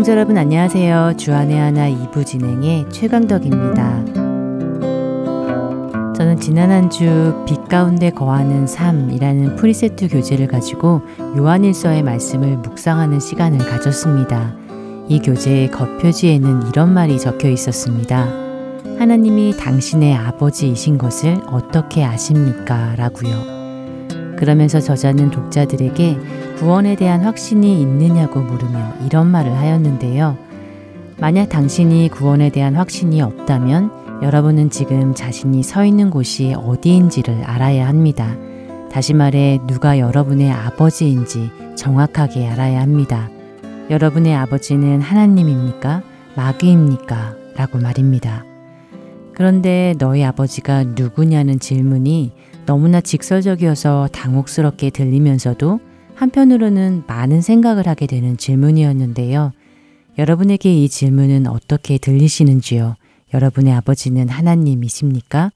애청자 여러분 안녕하세요. 주안의 하나 2부 진행의 최강덕입니다. 저는 지난 한 주 빛 가운데 거하는 삶이라는 프리세트 교재를 가지고 요한일서의 말씀을 묵상하는 시간을 가졌습니다. 이 교재의 겉표지에는 이런 말이 적혀 있었습니다. 하나님이 당신의 아버지이신 것을 어떻게 아십니까? 라고요. 그러면서 저자는 독자들에게 구원에 대한 확신이 있느냐고 물으며 이런 말을 하였는데요. 만약 당신이 구원에 대한 확신이 없다면 여러분은 지금 자신이 서 있는 곳이 어디인지를 알아야 합니다. 다시 말해 누가 여러분의 아버지인지 정확하게 알아야 합니다. 여러분의 아버지는 하나님입니까? 마귀입니까? 라고 말입니다. 그런데 너희 아버지가 누구냐는 질문이 너무나 직설적이어서 당혹스럽게 들리면서도 한편으로는 많은 생각을 하게 되는 질문이었는데요. 여러분에게 이 질문은 어떻게 들리시는지요? 여러분의 아버지는 하나님이십니까?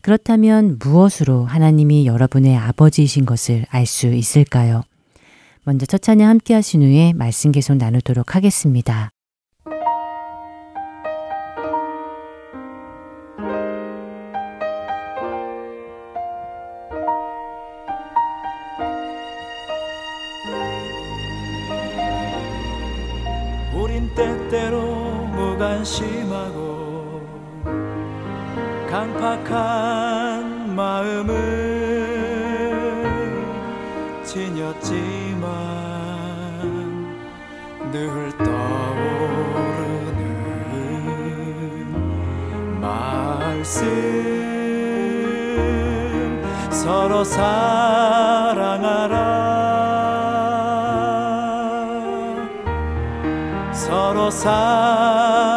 그렇다면 무엇으로 하나님이 여러분의 아버지이신 것을 알 수 있을까요? 먼저 첫 찬양 함께 하신 후에 말씀 계속 나누도록 하겠습니다. 무관심하고 강팍한 마음을 지녔지만 늘 떠오르는 말씀 서로 사 서로 사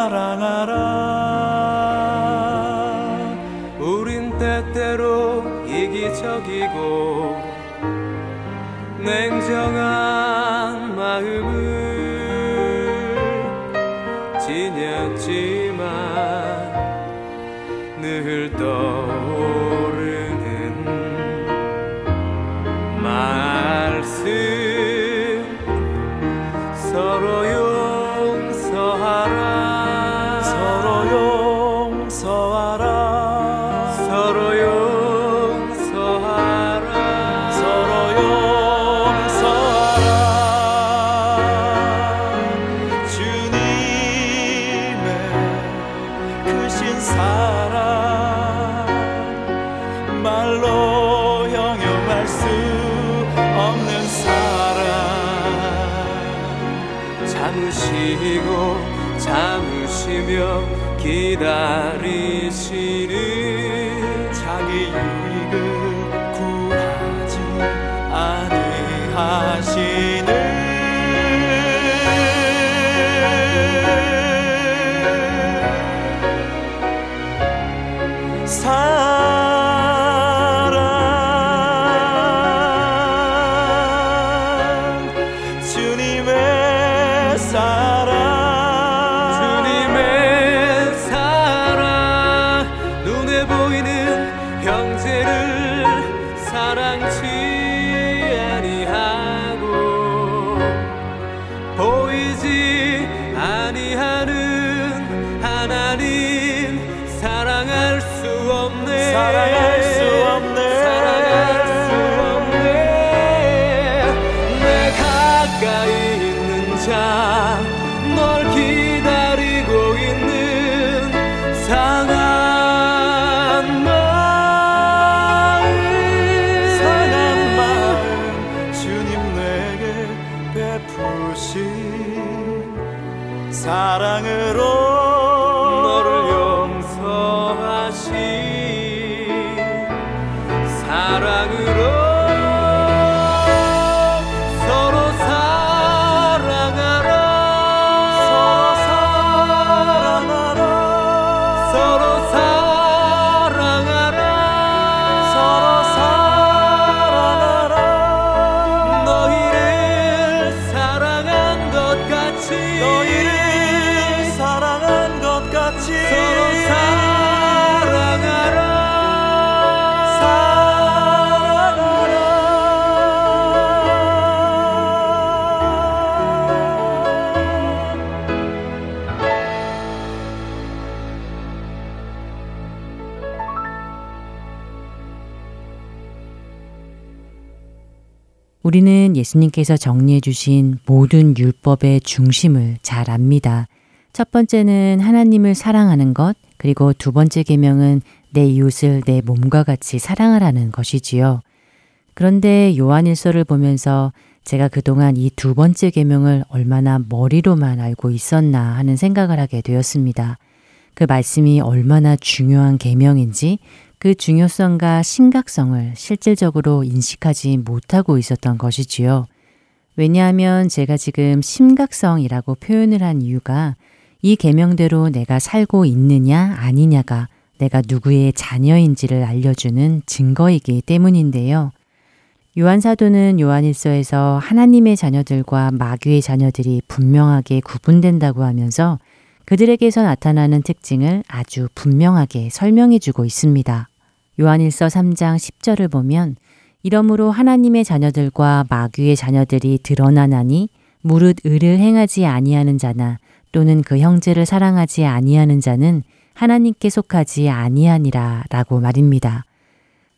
예수님께서 정리해 주신 모든 율법의 중심을 잘 압니다. 첫 번째는 하나님을 사랑하는 것, 그리고 두 번째 계명은 내 이웃을 내 몸과 같이 사랑하라는 것이지요. 그런데 요한일서를 보면서 제가 그동안 이 두 번째 계명을 얼마나 머리로만 알고 있었나 하는 생각을 하게 되었습니다. 그 말씀이 얼마나 중요한 계명인지 그 중요성과 심각성을 실질적으로 인식하지 못하고 있었던 것이지요. 왜냐하면 제가 지금 심각성이라고 표현을 한 이유가 이 계명대로 내가 살고 있느냐 아니냐가 내가 누구의 자녀인지를 알려주는 증거이기 때문인데요. 요한 사도는 요한일서에서 하나님의 자녀들과 마귀의 자녀들이 분명하게 구분된다고 하면서 그들에게서 나타나는 특징을 아주 분명하게 설명해 주고 있습니다. 요한일서 3장 10절을 보면 이러므로 하나님의 자녀들과 마귀의 자녀들이 드러나나니 무릇 의를 행하지 아니하는 자나 또는 그 형제를 사랑하지 아니하는 자는 하나님께 속하지 아니하니라라고 말입니다.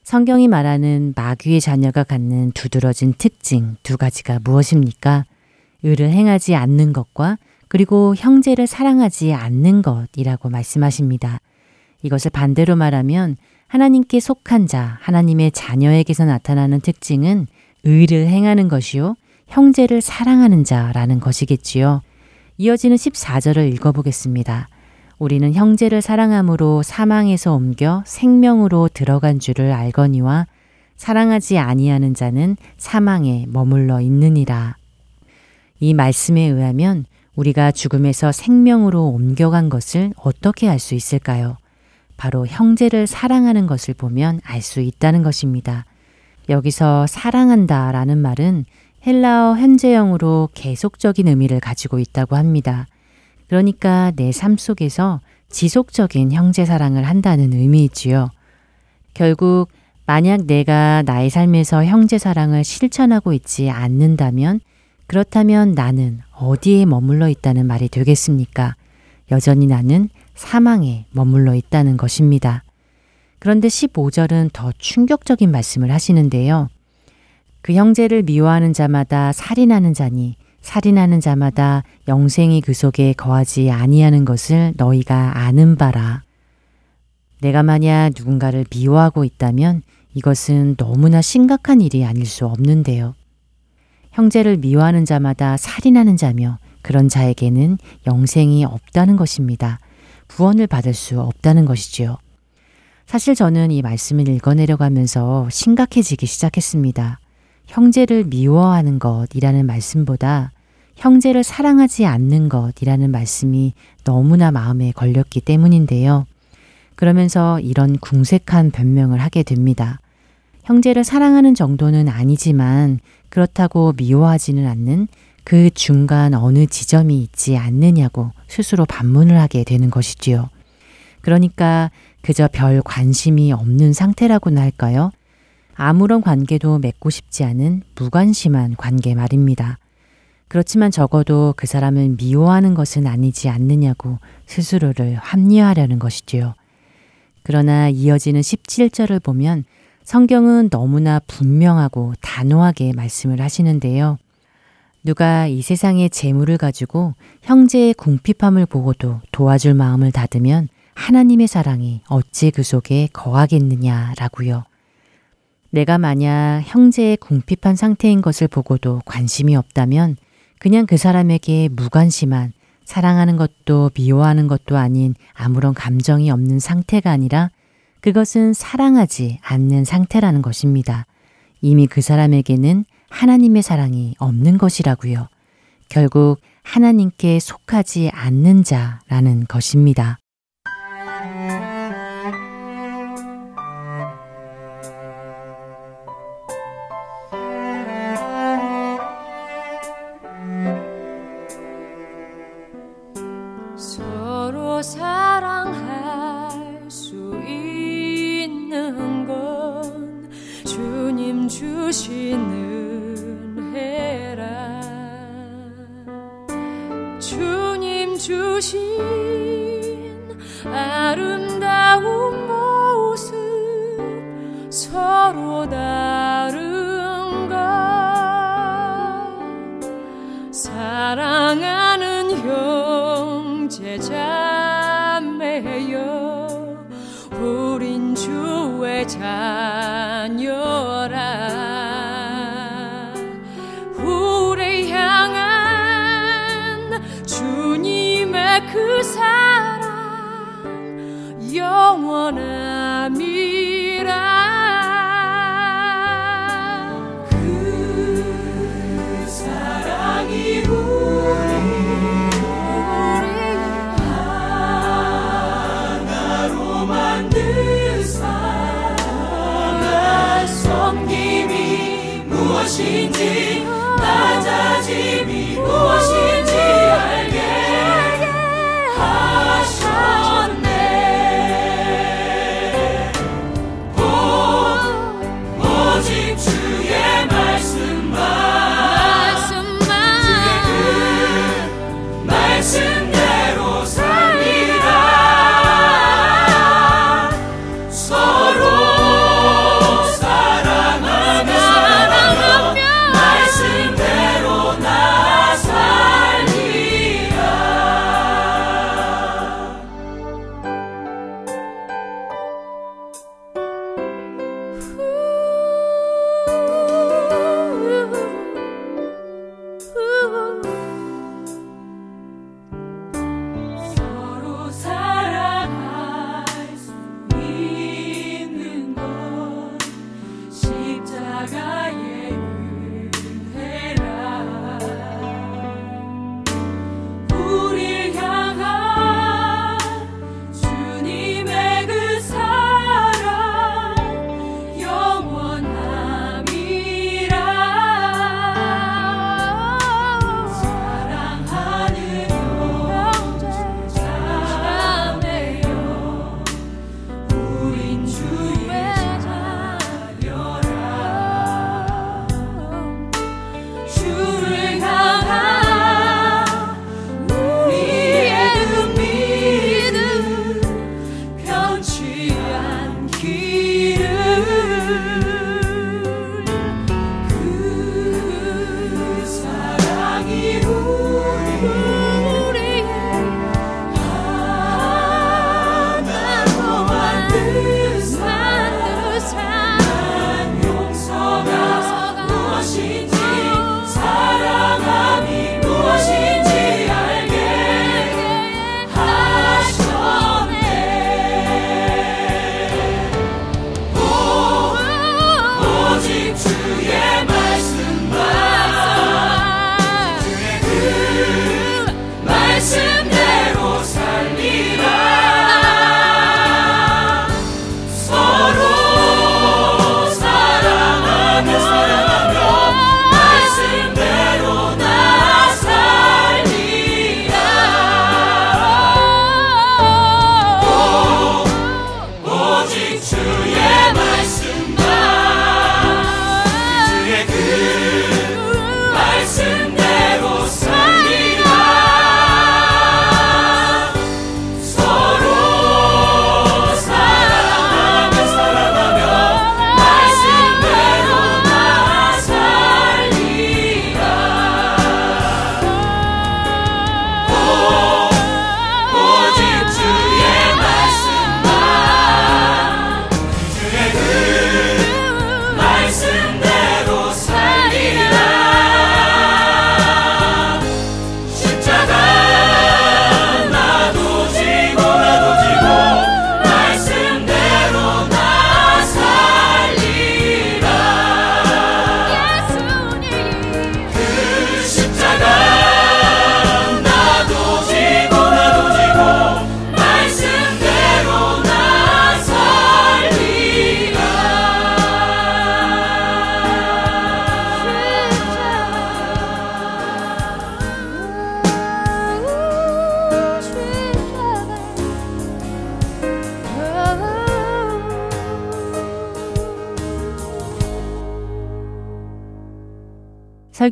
성경이 말하는 마귀의 자녀가 갖는 두드러진 특징 두 가지가 무엇입니까? 의를 행하지 않는 것과 그리고 형제를 사랑하지 않는 것이라고 말씀하십니다. 이것을 반대로 말하면 하나님께 속한 자, 하나님의 자녀에게서 나타나는 특징은 의를 행하는 것이요, 형제를 사랑하는 자라는 것이겠지요. 이어지는 14절을 읽어보겠습니다. 우리는 형제를 사랑함으로 사망에서 옮겨 생명으로 들어간 줄을 알거니와 사랑하지 아니하는 자는 사망에 머물러 있느니라. 이 말씀에 의하면 우리가 죽음에서 생명으로 옮겨간 것을 어떻게 알 수 있을까요? 바로 형제를 사랑하는 것을 보면 알 수 있다는 것입니다. 여기서 사랑한다 라는 말은 헬라어 현재형으로 계속적인 의미를 가지고 있다고 합니다. 그러니까 내 삶 속에서 지속적인 형제 사랑을 한다는 의미이지요. 결국 만약 내가 나의 삶에서 형제 사랑을 실천하고 있지 않는다면 그렇다면 나는 어디에 머물러 있다는 말이 되겠습니까? 여전히 나는 사망에 머물러 있다는 것입니다. 그런데 15절은 더 충격적인 말씀을 하시는데요. 그 형제를 미워하는 자마다 살인하는 자니 살인하는 자마다 영생이 그 속에 거하지 아니하는 것을 너희가 아는 바라. 내가 만약 누군가를 미워하고 있다면 이것은 너무나 심각한 일이 아닐 수 없는데요. 형제를 미워하는 자마다 살인하는 자며 그런 자에게는 영생이 없다는 것입니다. 구원을 받을 수 없다는 것이지요. 사실 저는 이 말씀을 읽어내려가면서 심각해지기 시작했습니다. 형제를 미워하는 것이라는 말씀보다 형제를 사랑하지 않는 것이라는 말씀이 너무나 마음에 걸렸기 때문인데요. 그러면서 이런 궁색한 변명을 하게 됩니다. 형제를 사랑하는 정도는 아니지만 그렇다고 미워하지는 않는 그 중간 어느 지점이 있지 않느냐고 스스로 반문을 하게 되는 것이지요. 그러니까 그저 별 관심이 없는 상태라고나 할까요? 아무런 관계도 맺고 싶지 않은 무관심한 관계 말입니다. 그렇지만 적어도 그 사람을 미워하는 것은 아니지 않느냐고 스스로를 합리화하려는 것이지요. 그러나 이어지는 17절을 보면 성경은 너무나 분명하고 단호하게 말씀을 하시는데요. 누가 이 세상의 재물을 가지고 형제의 궁핍함을 보고도 도와줄 마음을 닫으면 하나님의 사랑이 어찌 그 속에 거하겠느냐라고요. 내가 만약 형제의 궁핍한 상태인 것을 보고도 관심이 없다면 그냥 그 사람에게 무관심한 사랑하는 것도 미워하는 것도 아닌 아무런 감정이 없는 상태가 아니라 그것은 사랑하지 않는 상태라는 것입니다. 이미 그 사람에게는 하나님의 사랑이 없는 것이라고요. 결국 하나님께 속하지 않는 자라는 것입니다.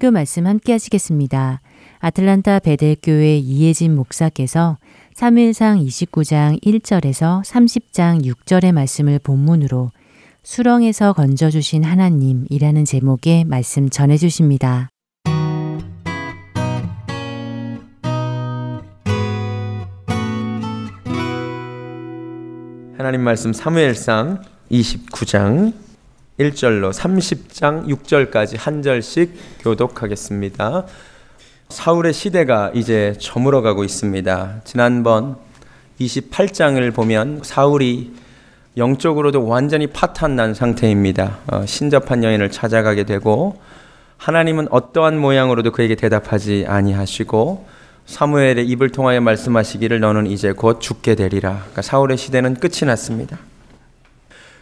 설교 말씀 함께 하시겠습니다. 아틀란타 베델교회 이예진 목사께서 3일상 29장 1절에서 30장 6절의 말씀을 본문으로 수렁에서 건져주신 하나님이라는 제목의 말씀 전해주십니다. 하나님 말씀 사무엘상 29장 1절로 30장 6절까지 한 절씩 교독하겠습니다. 사울의 시대가 이제 저물어 가고 있습니다. 지난번 28장을 보면 사울이 영적으로도 완전히 파탄난 상태입니다. 어, 신접한 여인을 찾아가게 되고 하나님은 어떠한 모양으로도 그에게 대답하지 아니하시고 사무엘의 입을 통하여 말씀하시기를 너는 이제 곧 죽게 되리라. 그러니까 사울의 시대는 끝이 났습니다.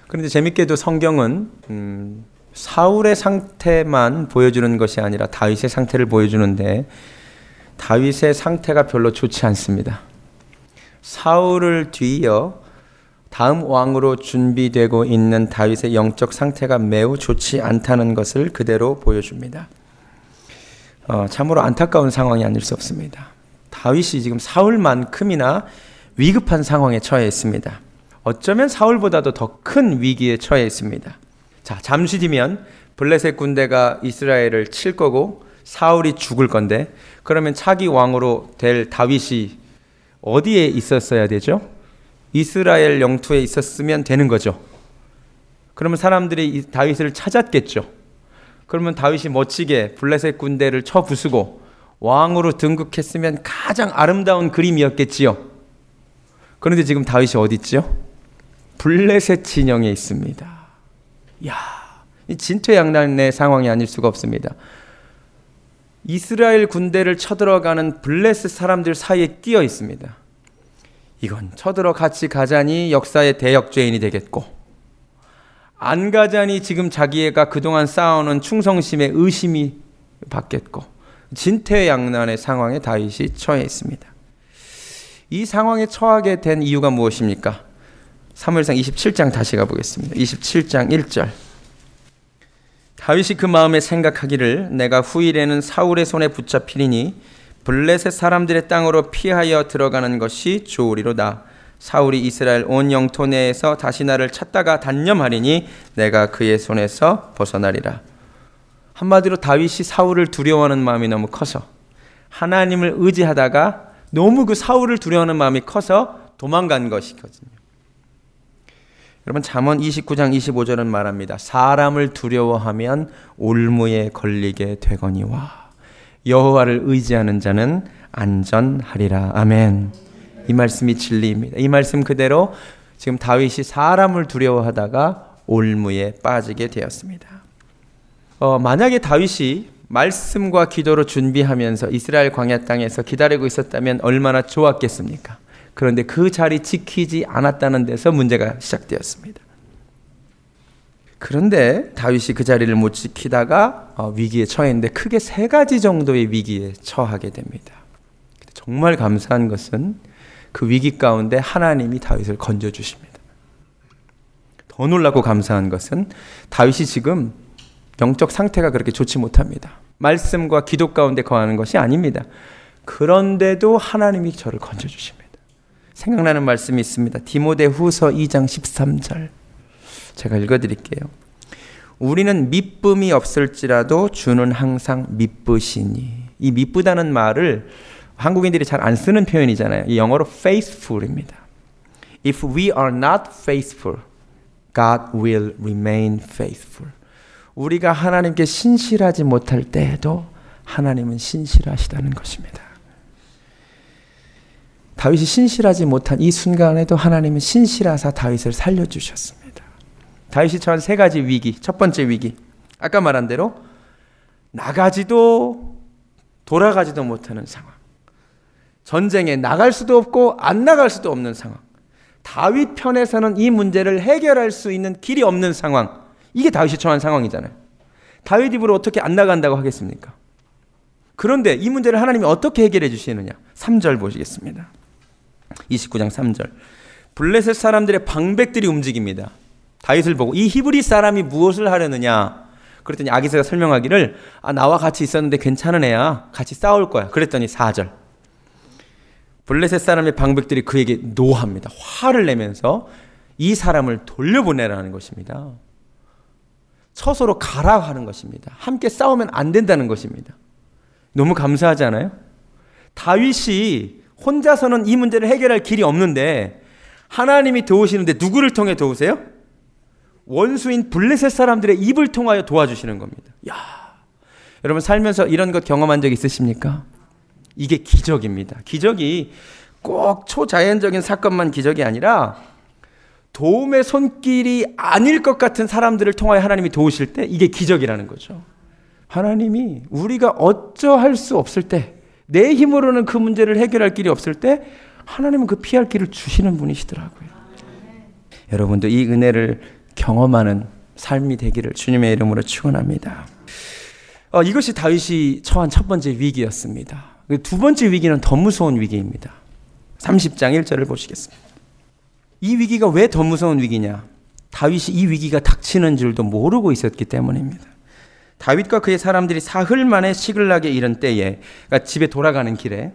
그런데 재밌게도 성경은 음, 사울의 상태만 보여주는 것이 아니라 다윗의 상태를 보여주는데 다윗의 상태가 별로 좋지 않습니다. 사울을 뒤이어 다음 왕으로 준비되고 있는 다윗의 영적 상태가 매우 좋지 않다는 것을 그대로 보여줍니다. 어, 참으로 안타까운 상황이 아닐 수 없습니다. 다윗이 지금 사울만큼이나 위급한 상황에 처해 있습니다. 어쩌면 사울보다도 더 큰 위기에 처해 있습니다. 자, 잠시 뒤면 블레셋 군대가 이스라엘을 칠 거고 사울이 죽을 건데 그러면 차기 왕으로 될 다윗이 어디에 있었어야 되죠? 이스라엘 영토에 있었으면 되는 거죠. 그러면 사람들이 다윗을 찾았겠죠. 그러면 다윗이 멋지게 블레셋 군대를 쳐 부수고 왕으로 등극했으면 가장 아름다운 그림이었겠지요. 그런데 지금 다윗이 어디 있죠? 블레셋 진영에 있습니다. 야, 이 진퇴양난의 상황이 아닐 수가 없습니다. 이스라엘 군대를 쳐들어가는 블레셋 사람들 사이에 끼어 있습니다. 이건 쳐들어 같이 가자니 역사의 대역죄인이 되겠고, 안 가자니 지금 자기가 그동안 쌓아오는 충성심의 의심이 받겠고, 진퇴양난의 상황에 다윗이 처해 있습니다. 이 상황에 처하게 된 이유가 무엇입니까? 사무엘상 27장 다시 가보겠습니다. 27장 1절. 다윗이 그 마음에 생각하기를 내가 후일에는 사울의 손에 붙잡히리니 블레셋 사람들의 땅으로 피하여 들어가는 것이 좋으리로다. 사울이 이스라엘 온 영토 내에서 다시 나를 찾다가 단념하리니 내가 그의 손에서 벗어나리라. 한마디로 다윗이 사울을 두려워하는 마음이 너무 커서 하나님을 의지하다가 너무 그 사울을 두려워하는 마음이 커서 도망간 것이거든요. 여러분 잠언 29장 25절은 말합니다. 사람을 두려워하면 올무에 걸리게 되거니와 여호와를 의지하는 자는 안전하리라. 아멘. 이 말씀이 진리입니다. 이 말씀 그대로 지금 다윗이 사람을 두려워하다가 올무에 빠지게 되었습니다. 어, 만약에 다윗이 말씀과 기도로 준비하면서 이스라엘 광야 땅에서 기다리고 있었다면 얼마나 좋았겠습니까? 그런데 그 자리 지키지 않았다는 데서 문제가 시작되었습니다. 그런데 다윗이 그 자리를 못 지키다가 어, 위기에 처했는데 크게 세 가지 정도의 위기에 처하게 됩니다. 정말 감사한 것은 그 위기 가운데 하나님이 다윗을 건져 주십니다. 더 놀랍고 감사한 것은 다윗이 지금 영적 상태가 그렇게 좋지 못합니다. 말씀과 기도 가운데 거하는 것이 아닙니다. 그런데도 하나님이 저를 건져 주십니다. 생각나는 말씀이 있습니다. 디모데 후서 2장 13절. 제가 읽어 드릴게요. 우리는 미쁨이 없을지라도 주는 항상 미쁘시니. 이 미쁘다는 말을 한국인들이 잘 안 쓰는 표현이잖아요. 이 영어로 faithful입니다. If we are not faithful, God will remain faithful. 우리가 하나님께 신실하지 못할 때에도 하나님은 신실하시다는 것입니다. 다윗이 신실하지 못한 이 순간에도 하나님은 신실하사 다윗을 살려주셨습니다. 다윗이 처한 세 가지 위기. 첫 번째 위기. 아까 말한 대로 나가지도 돌아가지도 못하는 상황. 전쟁에 나갈 수도 없고 안 나갈 수도 없는 상황. 다윗 편에서는 이 문제를 해결할 수 있는 길이 없는 상황. 이게 다윗이 처한 상황이잖아요. 다윗 입으로 어떻게 안 나간다고 하겠습니까? 그런데 이 문제를 하나님이 어떻게 해결해 주시느냐? 3절 보시겠습니다. 29장 3절. 블레셋 사람들의 방백들이 움직입니다. 다윗을 보고 이 히브리 사람이 무엇을 하려느냐? 그랬더니 아기스가 설명하기를 아 나와 같이 있었는데 괜찮은 애야. 같이 싸울 거야. 그랬더니 4절. 블레셋 사람의 방백들이 그에게 노합니다. 화를 내면서 이 사람을 돌려보내라는 것입니다. 서서로 가라 하는 것입니다. 함께 싸우면 안 된다는 것입니다. 너무 감사하지 않아요? 다윗이 혼자서는 이 문제를 해결할 길이 없는데 하나님이 도우시는데 누구를 통해 도우세요? 원수인 블레셋 사람들의 입을 통하여 도와주시는 겁니다. 야, 여러분 살면서 이런 것 경험한 적 있으십니까? 이게 기적입니다. 기적이 꼭 초자연적인 사건만 기적이 아니라 도움의 손길이 아닐 것 같은 사람들을 통하여 하나님이 도우실 때 이게 기적이라는 거죠. 하나님이 우리가 어쩌할 수 없을 때, 내 힘으로는 그 문제를 해결할 길이 없을 때, 하나님은 그 피할 길을 주시는 분이시더라고요. 여러분도 이 은혜를 경험하는 삶이 되기를 주님의 이름으로 축원합니다. 어, 이것이 다윗이 처한 첫 번째 위기였습니다. 두 번째 위기는 더 무서운 위기입니다. 30장 1절을 보시겠습니다. 이 위기가 왜 더 무서운 위기냐? 다윗이 이 위기가 닥치는 줄도 모르고 있었기 때문입니다. 다윗과 그의 사람들이 사흘 만에 시글락에 이른 때에 그러니까 집에 돌아가는 길에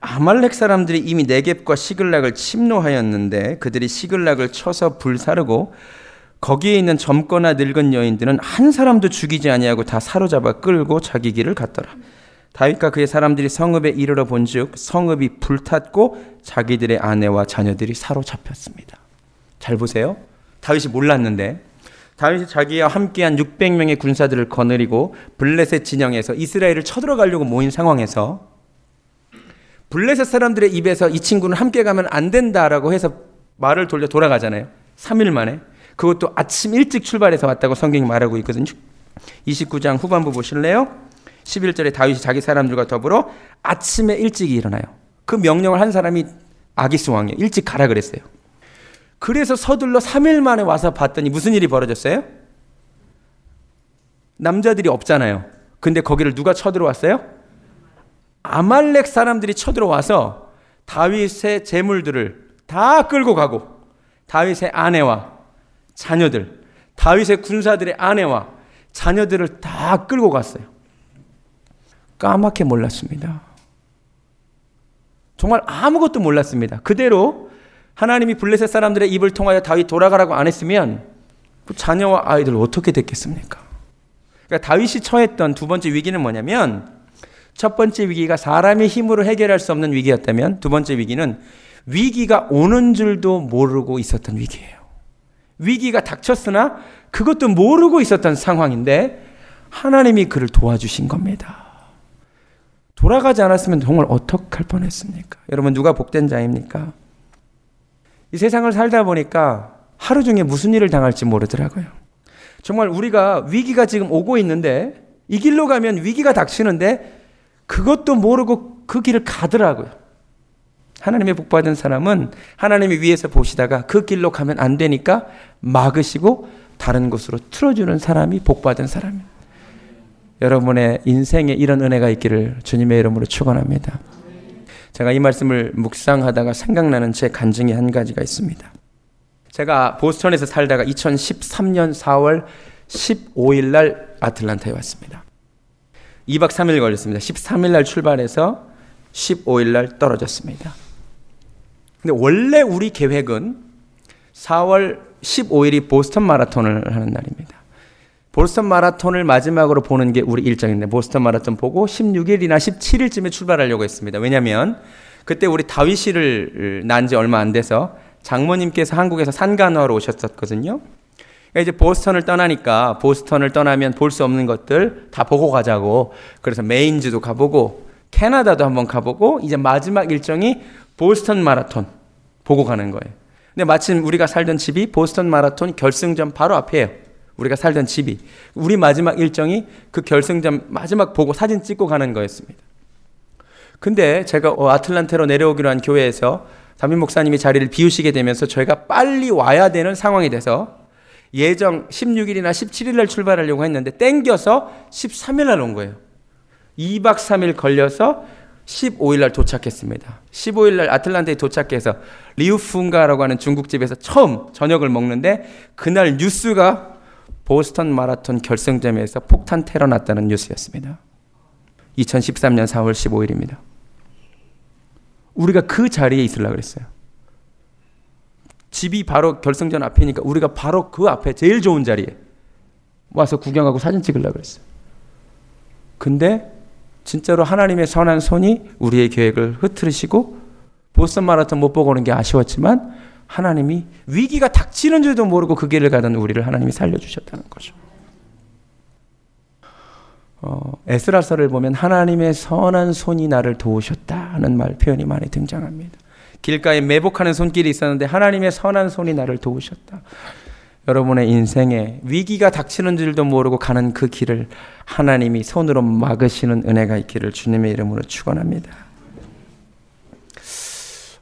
아말렉 사람들이 이미 네겝과 시글락을 침노하였는데 그들이 시글락을 쳐서 불사르고 거기에 있는 젊거나 늙은 여인들은 한 사람도 죽이지 아니하고 다 사로잡아 끌고 자기 길을 갔더라. 다윗과 그의 사람들이 성읍에 이르러 본즉 성읍이 불탔고 자기들의 아내와 자녀들이 사로잡혔습니다. 잘 보세요. 다윗이 몰랐는데 다윗이 자기와 함께한 600명의 군사들을 거느리고 블레셋 진영에서 이스라엘을 쳐들어가려고 모인 상황에서 블레셋 사람들의 입에서 이 친구는 함께 가면 안 된다라고 해서 말을 돌려 돌아가잖아요. 3일 만에. 그것도 아침 일찍 출발해서 왔다고 성경이 말하고 있거든요. 29장 후반부 보실래요? 11절에 다윗이 자기 사람들과 더불어 아침에 일찍 일어나요. 그 명령을 한 사람이 아기스 왕이에요. 일찍 가라 그랬어요. 그래서 서둘러 3일 만에 와서 봤더니 무슨 일이 벌어졌어요? 남자들이 없잖아요. 근데 거기를 누가 쳐들어왔어요? 아말렉 사람들이 쳐들어와서 다윗의 재물들을 다 끌고 가고 다윗의 아내와 자녀들, 다윗의 군사들의 아내와 자녀들을 다 끌고 갔어요. 까맣게 몰랐습니다. 정말 아무것도 몰랐습니다. 그대로 하나님이 블레셋 사람들의 입을 통하여 다윗 돌아가라고 안 했으면 그 자녀와 아이들 어떻게 됐겠습니까? 그러니까 다윗이 처했던 두 번째 위기는 뭐냐면 첫 번째 위기가 사람의 힘으로 해결할 수 없는 위기였다면 두 번째 위기는 위기가 오는 줄도 모르고 있었던 위기예요. 위기가 닥쳤으나 그것도 모르고 있었던 상황인데 하나님이 그를 도와주신 겁니다. 돌아가지 않았으면 정말 어떡할 뻔했습니까? 여러분 누가 복된 자입니까? 이 세상을 살다 보니까 하루 중에 무슨 일을 당할지 모르더라고요. 정말 우리가 위기가 지금 오고 있는데 이 길로 가면 위기가 닥치는데 그것도 모르고 그 길을 가더라고요. 하나님의 복 받은 사람은 하나님이 위에서 보시다가 그 길로 가면 안 되니까 막으시고 다른 곳으로 틀어주는 사람이 복 받은 사람입니다. 여러분의 인생에 이런 은혜가 있기를 주님의 이름으로 축원합니다. 제가 이 말씀을 묵상하다가 생각나는 제 간증이 한 가지가 있습니다. 제가 보스턴에서 살다가 2013년 4월 15일 날 아틀란타에 왔습니다. 2박 3일 걸렸습니다. 13일 날 출발해서 15일 날 떨어졌습니다. 근데 원래 우리 계획은 4월 15일이 보스턴 마라톤을 하는 날입니다. 보스턴 마라톤을 마지막으로 보는 게 우리 일정인데 보스턴 마라톤 보고 16일이나 17일쯤에 출발하려고 했습니다. 왜냐하면 그때 우리 다윗이를 난 지 얼마 안 돼서 장모님께서 한국에서 산간호하러 오셨었거든요. 그러니까 이제 보스턴을 떠나니까 보스턴을 떠나면 볼 수 없는 것들 다 보고 가자고 그래서 메인즈도 가보고 캐나다도 한번 가보고 이제 마지막 일정이 보스턴 마라톤 보고 가는 거예요. 근데 마침 우리가 살던 집이 보스턴 마라톤 결승전 바로 앞이에요. 우리가 살던 집이 우리 마지막 일정이 그 결승전 마지막 보고 사진 찍고 가는 거였습니다. 근데 제가 어, 아틀란타로 내려오기로 한 교회에서 담임 목사님이 자리를 비우시게 되면서 저희가 빨리 와야 되는 상황이 돼서 예정 16일이나 17일 날 출발하려고 했는데 땡겨서 13일 날 온 거예요. 2박 3일 걸려서 15일 날 도착했습니다. 15일 날 아틀란타에 도착해서 리우풍가라고 하는 중국집에서 처음 저녁을 먹는데 그날 뉴스가 보스턴 마라톤 결승점에서 폭탄 테러 났다는 뉴스였습니다. 2013년 4월 15일입니다. 우리가 그 자리에 있으려고 그랬어요. 집이 바로 결승전 앞이니까 우리가 바로 그 앞에 제일 좋은 자리에 와서 구경하고 사진 찍으려고 그랬어요. 근데 진짜로 하나님의 선한 손이 우리의 계획을 흐트리시고 보스턴 마라톤 못 보고 오는 게 아쉬웠지만 하나님이 위기가 닥치는 줄도 모르고 그 길을 가던 우리를 하나님이 살려주셨다는 거죠. 어, 에스라서를 보면 하나님의 선한 손이 나를 도우셨다 하는 말 표현이 많이 등장합니다. 길가에 매복하는 손길이 있었는데 하나님의 선한 손이 나를 도우셨다. 여러분의 인생에 위기가 닥치는 줄도 모르고 가는 그 길을 하나님이 손으로 막으시는 은혜가 있기를 주님의 이름으로 축원합니다.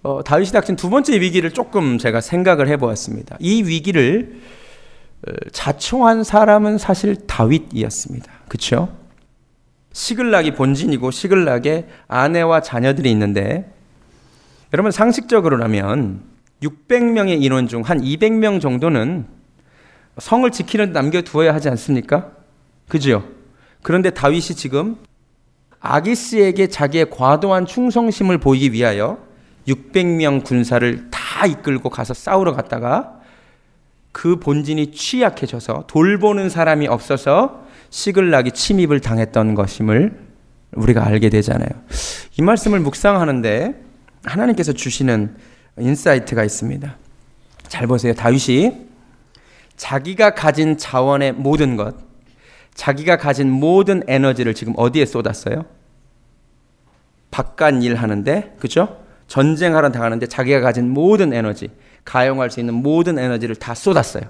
어, 다윗이 닥친 두 번째 위기를 조금 제가 생각을 해보았습니다. 이 위기를 어, 자청한 사람은 사실 다윗이었습니다. 그렇죠? 시글락이 본진이고 시글락에 아내와 자녀들이 있는데 여러분 상식적으로라면 600명의 인원 중 한 200명 정도는 성을 지키는 남겨두어야 하지 않습니까? 그죠? 그런데 다윗이 지금 아기스에게 자기의 과도한 충성심을 보이기 위하여 600명 군사를 다 이끌고 가서 싸우러 갔다가 그 본진이 취약해져서 돌보는 사람이 없어서 시글락이 침입을 당했던 것임을 우리가 알게 되잖아요. 이 말씀을 묵상하는데 하나님께서 주시는 insight가 있습니다. 잘 보세요. 다윗이 자기가 가진 자원의 모든 것, 자기가 가진 모든 에너지를 지금 어디에 쏟았어요? 바깥 일 하는데, 그죠? 전쟁하러 나가는데 자기가 가진 모든 에너지, 가용할 수 있는 모든 에너지를 다 쏟았어요.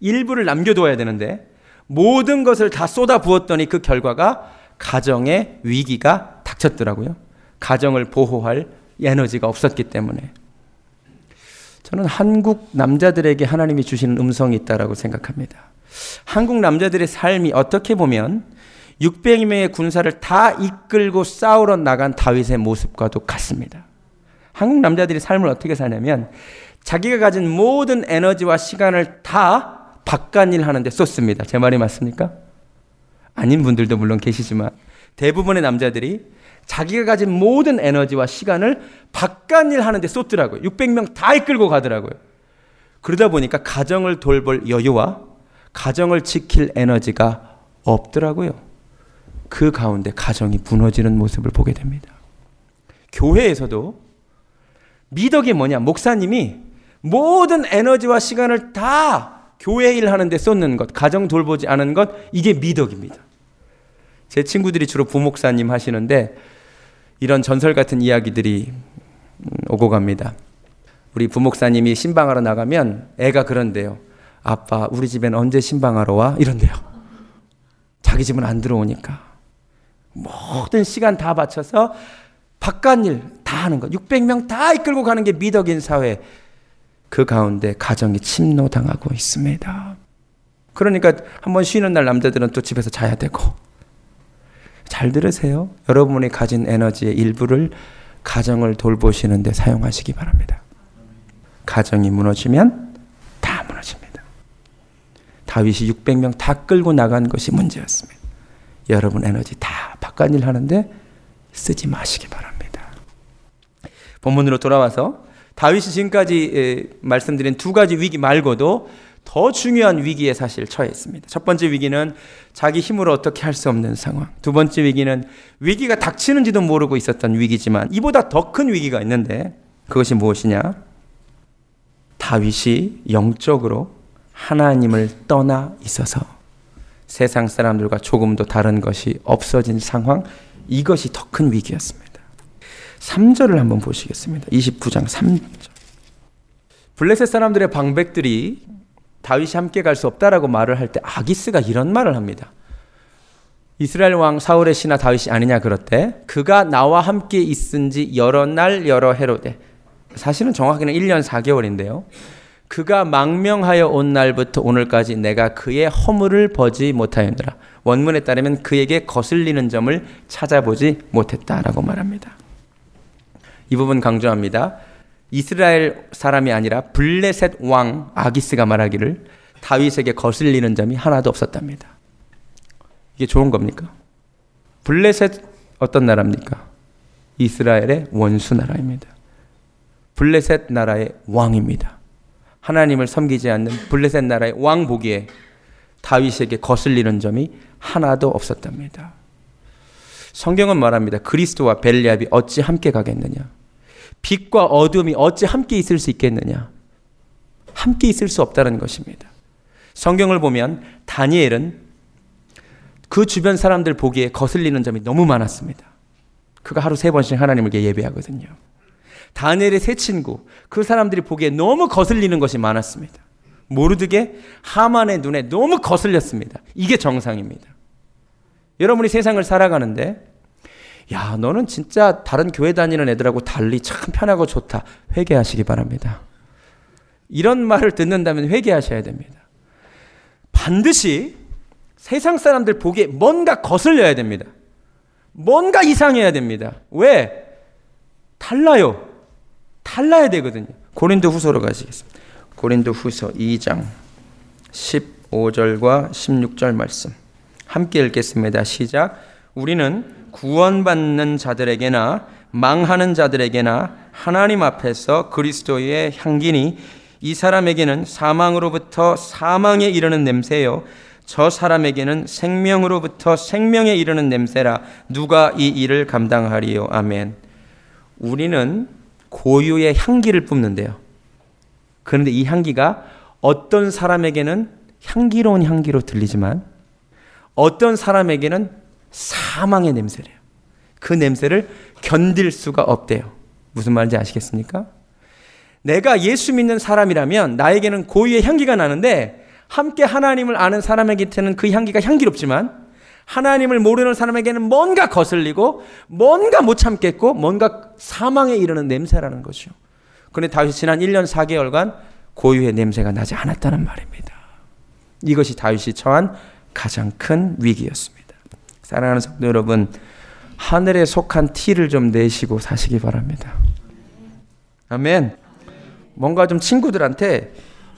일부를 남겨둬야 되는데, 모든 것을 다 쏟아 부었더니 그 결과가 가정의 위기가 닥쳤더라고요. 가정을 보호할 에너지가 없었기 때문에. 저는 한국 남자들에게 하나님이 주시는 음성이 있다라고 생각합니다. 한국 남자들의 삶이 어떻게 보면 600명의 군사를 다 이끌고 싸우러 나간 다윗의 모습과도 같습니다. 한국 남자들이 삶을 어떻게 사냐면 자기가 가진 모든 에너지와 시간을 다 바깥일 하는데 쏟습니다. 제 말이 맞습니까? 아닌 분들도 물론 계시지만 대부분의 남자들이 자기가 가진 모든 에너지와 시간을 바깥일 하는데 쏟더라고요. 600명 다 이끌고 가더라고요. 그러다 보니까 가정을 돌볼 여유와 가정을 지킬 에너지가 없더라고요. 그 가운데 가정이 무너지는 모습을 보게 됩니다. 교회에서도 미덕이 뭐냐? 목사님이 모든 에너지와 시간을 다 교회 일 하는데 쏟는 것, 가정 돌보지 않은 것, 이게 미덕입니다. 제 친구들이 주로 부목사님 하시는데 이런 전설 같은 이야기들이 음, 오고 갑니다. 우리 부목사님이 신방하러 나가면 애가 그런데요. 아빠, 우리 집엔 언제 신방하러 와? 이런데요. 자기 집은 안 들어오니까. 모든 시간 다 바쳐서 바깥 일 다 하는 것. 600명 다 이끌고 가는 게 미덕인 사회. 그 가운데 가정이 침노당하고 있습니다. 그러니까 한번 쉬는 날 남자들은 또 집에서 자야 되고. 잘 들으세요. 여러분이 가진 에너지의 일부를 가정을 돌보시는데 사용하시기 바랍니다. 가정이 무너지면 다 무너집니다. 다윗이 600명 다 끌고 나간 것이 문제였습니다. 여러분 에너지 다 바깥 일 하는데 쓰지 마시기 바랍니다. 본문으로 돌아와서 다윗이 지금까지 말씀드린 두 가지 위기 말고도 더 중요한 위기에 사실 처해 있습니다. 첫 번째 위기는 자기 힘으로 어떻게 할 수 없는 상황. 두 번째 위기는 위기가 닥치는지도 모르고 있었던 위기지만 이보다 더 큰 위기가 있는데 그것이 무엇이냐? 다윗이 영적으로 하나님을 떠나 있어서 세상 사람들과 조금도 다른 것이 없어진 상황 이것이 더 큰 위기였습니다. 3절을 한번 보시겠습니다. 29장 3절. 블레셋 사람들의 방백들이 다윗이 함께 갈 수 없다라고 말을 할 때 아기스가 이런 말을 합니다. 이스라엘 왕 사울의 신하 다윗이 아니냐 그렇대. 그가 나와 함께 있은지 여러 날 여러 해로되. 사실은 정확히는 1년 4개월인데요. 그가 망명하여 온 날부터 오늘까지 내가 그의 허물을 보지 못하였느라. 원문에 따르면 그에게 거슬리는 점을 찾아보지 못했다라고 말합니다. 이 부분 강조합니다. 이스라엘 사람이 아니라 블레셋 왕 아기스가 말하기를 다윗에게 거슬리는 점이 하나도 없었답니다. 이게 좋은 겁니까? 블레셋 어떤 나라입니까? 이스라엘의 원수 나라입니다. 블레셋 나라의 왕입니다. 하나님을 섬기지 않는 블레셋 나라의 왕 보기에 다윗에게 거슬리는 점이 하나도 없었답니다. 성경은 말합니다. 그리스도와 벨리압이 어찌 함께 가겠느냐? 빛과 어둠이 어찌 함께 있을 수 있겠느냐? 함께 있을 수 없다는 것입니다. 성경을 보면 다니엘은 그 주변 사람들 보기에 거슬리는 점이 너무 많았습니다. 그가 하루 세 번씩 하나님을 예배하거든요. 다니엘의 세 친구, 그 사람들이 보기에 너무 거슬리는 것이 많았습니다. 모르드게 하만의 눈에 너무 거슬렸습니다. 이게 정상입니다. 여러분이 세상을 살아가는데, 야, 너는 진짜 다른 교회 다니는 애들하고 달리 참 편하고 좋다. 회개하시기 바랍니다. 이런 말을 듣는다면 회개하셔야 됩니다. 반드시 세상 사람들 보기에 뭔가 거슬려야 됩니다. 뭔가 이상해야 됩니다. 왜? 달라요. 달라야 되거든요. 고린도 후서로 가시겠습니다. 고린도 후서 2장 15절과 16절 말씀. 함께 읽겠습니다. 시작. 우리는 구원받는 자들에게나 망하는 자들에게나 하나님 앞에서 그리스도의 향기니 이 사람에게는 사망으로부터 사망에 이르는 냄새요. 저 사람에게는 생명으로부터 생명에 이르는 냄새라 누가 이 일을 감당하리요. 아멘. 우리는 고유의 향기를 뿜는데요. 그런데 이 향기가 어떤 사람에게는 향기로운 향기로 들리지만 어떤 사람에게는 사망의 냄새래요. 그 냄새를 견딜 수가 없대요. 무슨 말인지 아시겠습니까? 내가 예수 믿는 사람이라면 나에게는 고유의 향기가 나는데 함께 하나님을 아는 사람에게는 그 향기가 향기롭지만 하나님을 모르는 사람에게는 뭔가 거슬리고 뭔가 못 참겠고 뭔가 사망에 이르는 냄새라는 거죠. 그런데 다윗이 지난 1년 4개월간 고유의 냄새가 나지 않았다는 말입니다. 이것이 다윗이 처한 가장 큰 위기였습니다. 사랑하는 성도 여러분, 하늘에 속한 티를 좀 내시고 사시기 바랍니다. 아멘. 뭔가 좀 친구들한테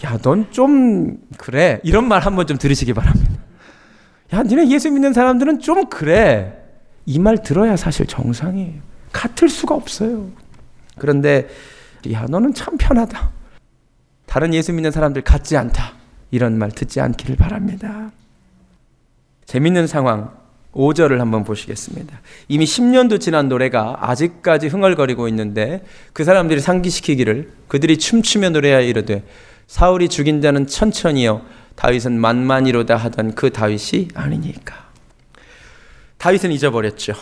야, 넌 좀 그래. 이런 말 한번 좀 들으시기 바랍니다. 야, 니네 예수 믿는 사람들은 좀 그래. 이 말 들어야 사실 정상이에요. 같을 수가 없어요. 그런데 야, 너는 참 편하다. 다른 예수 믿는 사람들 같지 않다. 이런 말 듣지 않기를 바랍니다. 재밌는 상황 5절을 한번 보시겠습니다. 이미 10년도 지난 노래가 아직까지 흥얼거리고 있는데 그 사람들이 상기시키기를 그들이 춤추며 노래하여 이르되 사울이 죽인 자는 천천히요 다윗은 만만이로다 하던 그 다윗이 아니니까. 다윗은 잊어버렸죠.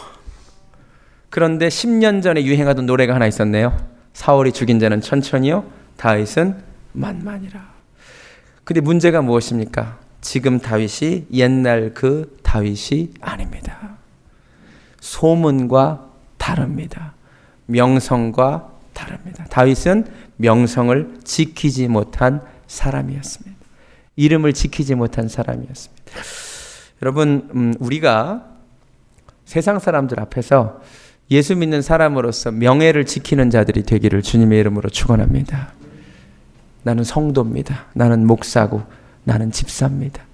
그런데 10년 전에 유행하던 노래가 하나 있었네요. 사울이 죽인 자는 천천히요 다윗은 만만이라. 근데 문제가 무엇입니까? 지금 다윗이 옛날 그 다윗이 아닙니다. 소문과 다릅니다. 명성과 다릅니다. 다윗은 명성을 지키지 못한 사람이었습니다. 이름을 지키지 못한 사람이었습니다. 여러분, 음, 우리가 세상 사람들 앞에서 예수 믿는 사람으로서 명예를 지키는 자들이 되기를 주님의 이름으로 축원합니다. 나는 성도입니다. 나는 목사고 나는 집사입니다.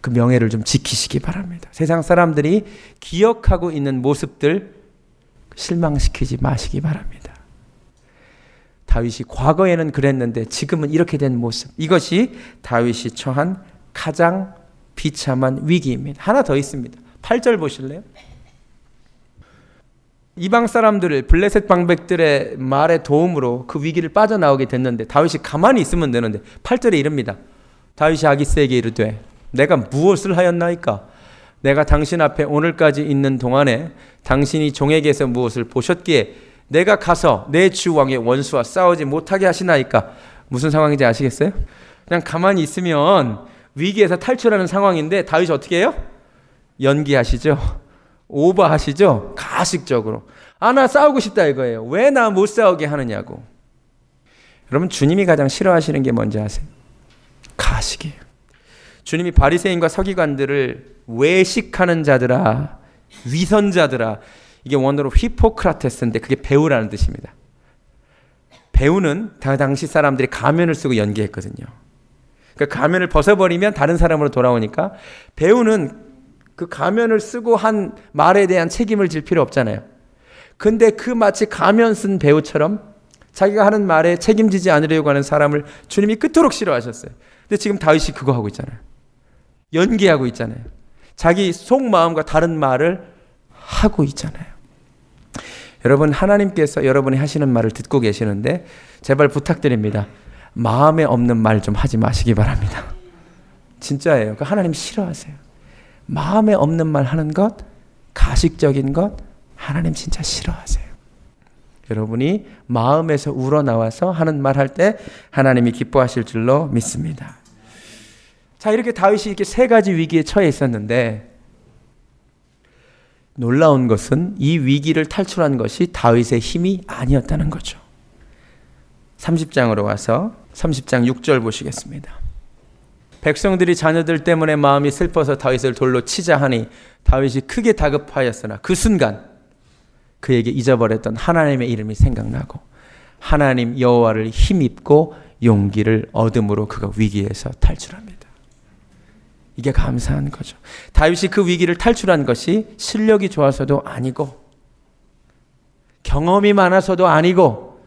그 명예를 좀 지키시기 바랍니다. 세상 사람들이 기억하고 있는 모습들 실망시키지 마시기 바랍니다. 다윗이 과거에는 그랬는데 지금은 이렇게 된 모습. 이것이 다윗이 처한 가장 비참한 위기입니다. 하나 더 있습니다. 8절 보실래요? 이방 사람들을 블레셋 방백들의 말의 도움으로 그 위기를 빠져나오게 됐는데 다윗이 가만히 있으면 되는데 8절에 이릅니다. 다윗이 아기스에게 이르되 내가 무엇을 하였나이까 내가 당신 앞에 오늘까지 있는 동안에 당신이 종에게서 무엇을 보셨기에 내가 가서 내 주 왕의 원수와 싸우지 못하게 하시나이까 무슨 상황인지 아시겠어요? 그냥 가만히 있으면 위기에서 탈출하는 상황인데 다윗이 어떻게 해요? 연기하시죠. 오버하시죠. 가식적으로. 아, 나 싸우고 싶다 이거예요. 왜 나 못 싸우게 하느냐고. 여러분 주님이 가장 싫어하시는 게 뭔지 아세요? 가식이에요. 주님이 바리새인과 서기관들을 외식하는 자들아, 위선자들아. 이게 원어로 히포크라테스인데 그게 배우라는 뜻입니다. 배우는 당시 사람들이 가면을 쓰고 연기했거든요. 그 가면을 벗어버리면 다른 사람으로 돌아오니까 배우는 그 가면을 쓰고 한 말에 대한 책임을 질 필요 없잖아요. 근데 그 마치 가면 쓴 배우처럼 자기가 하는 말에 책임지지 않으려고 하는 사람을 주님이 그토록 싫어하셨어요. 근데 지금 다윗이 그거 하고 있잖아요. 연기하고 있잖아요. 자기 속마음과 다른 말을 하고 있잖아요. 여러분 하나님께서 여러분이 하시는 말을 듣고 계시는데 제발 부탁드립니다. 마음에 없는 말 좀 하지 마시기 바랍니다. 진짜예요. 그 하나님 싫어하세요. 마음에 없는 말 하는 것, 가식적인 것, 하나님 진짜 싫어하세요. 여러분이 마음에서 우러나와서 하는 말 할 때 하나님이 기뻐하실 줄로 믿습니다. 자, 이렇게 다윗이 이렇게 세 가지 위기에 처해 있었는데 놀라운 것은 이 위기를 탈출한 것이 다윗의 힘이 아니었다는 거죠. 30장으로 와서 30장 6절 보시겠습니다. 백성들이 자녀들 때문에 마음이 슬퍼서 다윗을 돌로 치자 하니 다윗이 크게 다급하였으나 그 순간 그에게 잊어버렸던 하나님의 이름이 생각나고 하나님 여호와를 힘입고 용기를 얻음으로 그가 위기에서 탈출합니다. 이게 감사한 거죠. 다윗이 그 위기를 탈출한 것이 실력이 좋아서도 아니고 경험이 많아서도 아니고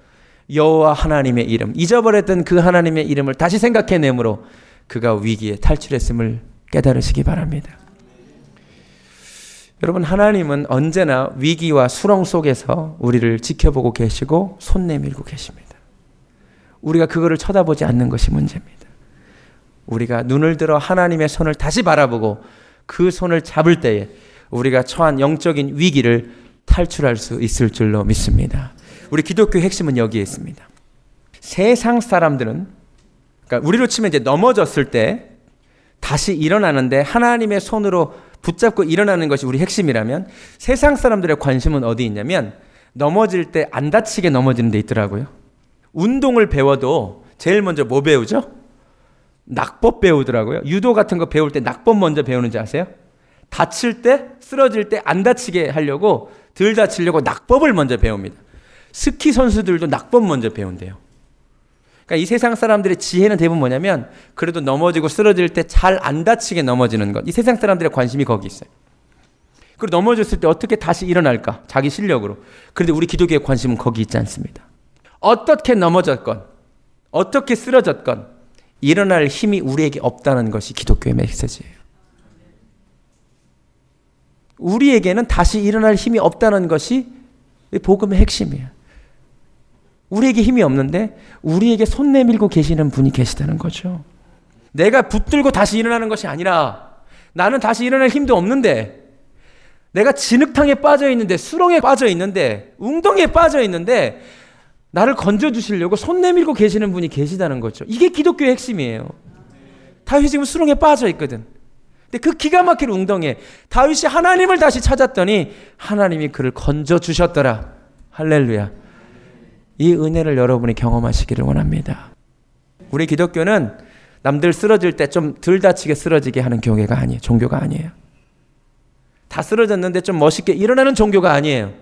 여호와 하나님의 이름 잊어버렸던 그 하나님의 이름을 다시 생각해내므로 그가 위기에 탈출했음을 깨달으시기 바랍니다. 여러분 하나님은 언제나 위기와 수렁 속에서 우리를 지켜보고 계시고 손 내밀고 계십니다. 우리가 그거를 쳐다보지 않는 것이 문제입니다. 우리가 눈을 들어 하나님의 손을 다시 바라보고 그 손을 잡을 때에 우리가 처한 영적인 위기를 탈출할 수 있을 줄로 믿습니다. 우리 기독교 핵심은 여기에 있습니다. 세상 사람들은 그러니까 우리로 치면 이제 넘어졌을 때 다시 일어나는데 하나님의 손으로 붙잡고 일어나는 것이 우리 핵심이라면 세상 사람들의 관심은 어디 있냐면 넘어질 때 안 다치게 넘어지는 데 있더라고요. 운동을 배워도 제일 먼저 뭐 배우죠? 낙법 배우더라고요. 유도 같은 거 배울 때 낙법 먼저 배우는지 아세요? 다칠 때, 쓰러질 때 안 다치게 하려고 덜 다치려고 낙법을 먼저 배웁니다. 스키 선수들도 낙법 먼저 배운대요. 그러니까 이 세상 사람들의 지혜는 대부분 뭐냐면 그래도 넘어지고 쓰러질 때 잘 안 다치게 넘어지는 것. 이 세상 사람들의 관심이 거기 있어요. 그리고 넘어졌을 때 어떻게 다시 일어날까? 자기 실력으로. 그런데 우리 기독교의 관심은 거기 있지 않습니다. 어떻게 넘어졌건, 어떻게 쓰러졌건, 일어날 힘이 우리에게 없다는 것이 기독교의 메시지예요. 우리에게는 다시 일어날 힘이 없다는 것이 복음의 핵심이에요. 우리에게 힘이 없는데 우리에게 손 내밀고 계시는 분이 계시다는 거죠. 내가 붙들고 다시 일어나는 것이 아니라 나는 다시 일어날 힘도 없는데 내가 진흙탕에 빠져 있는데 수렁에 빠져 있는데 웅덩이에 빠져 있는데 나를 건져 주시려고 손 내밀고 계시는 분이 계시다는 거죠. 이게 기독교의 핵심이에요. 다윗이 지금 수렁에 빠져 있거든. 근데 그 기가 막힐 웅덩이에 다윗이 하나님을 다시 찾았더니 하나님이 그를 건져 주셨더라. 할렐루야. 이 은혜를 여러분이 경험하시기를 원합니다. 우리 기독교는 남들 쓰러질 때 좀 덜 다치게 쓰러지게 하는 교회가 아니에요. 종교가 아니에요. 다 쓰러졌는데 좀 멋있게 일어나는 종교가 아니에요.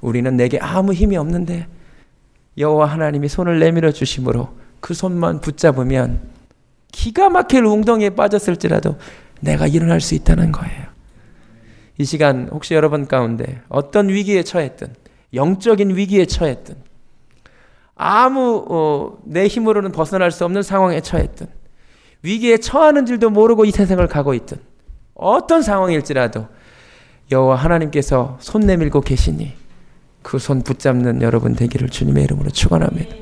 우리는 내게 아무 힘이 없는데 여호와 하나님이 손을 내밀어 주심으로 그 손만 붙잡으면 기가 막힐 웅덩이에 빠졌을지라도 내가 일어날 수 있다는 거예요. 이 시간 혹시 여러분 가운데 어떤 위기에 처했든 영적인 위기에 처했든 아무 어, 내 힘으로는 벗어날 수 없는 상황에 처했든 위기에 처하는 줄도 모르고 이 세상을 가고 있든 어떤 상황일지라도 여호와 하나님께서 손 내밀고 계시니 그 손 붙잡는 여러분 되기를 주님의 이름으로 축원합니다.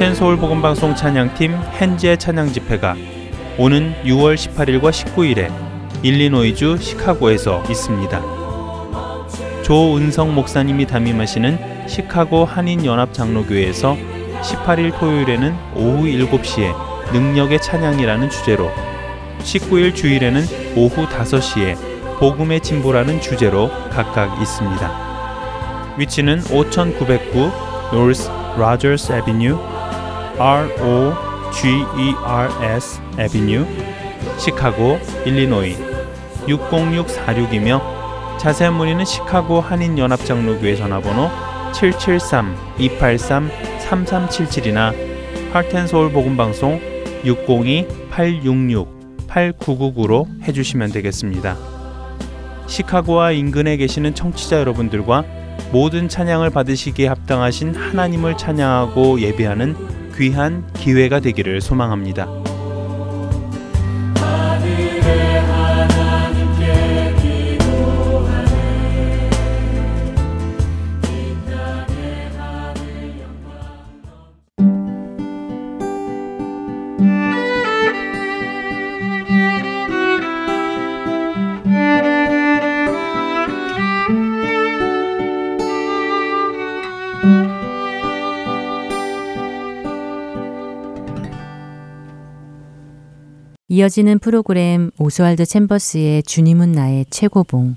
하트앤서울 복음방송 찬양팀 hen지의 찬양 집회가 오는 6월 18일과 19일에 일리노이주 시카고에서 있습니다. 조은성 목사님이 담임하시는 시카고 한인연합장로교회에서 18일 토요일에는 오후 7시에 능력의 찬양이라는 주제로 19일 주일에는 오후 5시에 복음의 진보라는 주제로 각각 있습니다. 위치는 5909 North Rogers Avenue, R O G E R S Avenue, 시카고, 일리노이 60646이며 자세한 문의는 시카고 한인연합장로교회 전화번호 773-283-3377이나 하트앤서울 복음방송 602-866-8999로 해주시면 되겠습니다. 시카고와 인근에 계시는 청취자 여러분들과 모든 찬양을 받으시기에 합당하신 하나님을 찬양하고 예배하는 귀한 기회가 되기를 소망합니다. 이어지는 프로그램 오스왈드 챔버스의 주님은 나의 최고봉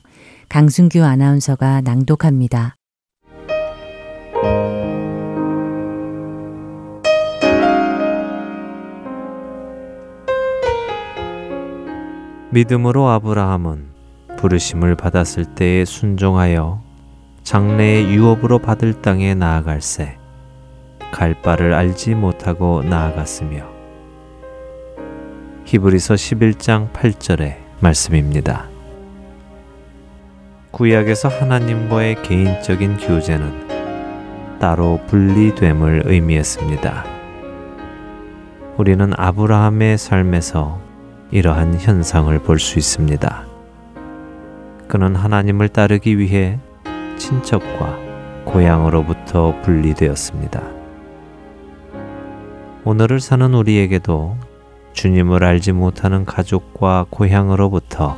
강순규 아나운서가 낭독합니다. 믿음으로 아브라함은 부르심을 받았을 때에 순종하여 장래의 유업으로 받을 땅에 나아갈새 갈 바를 알지 못하고 나아갔으며 히브리서 11장 8절의 말씀입니다. 구약에서 하나님과의 개인적인 교제는 따로 분리됨을 의미했습니다. 우리는 아브라함의 삶에서 이러한 현상을 볼 수 있습니다. 그는 하나님을 따르기 위해 친척과 고향으로부터 분리되었습니다. 오늘을 사는 우리에게도 주님을 알지 못하는 가족과 고향으로부터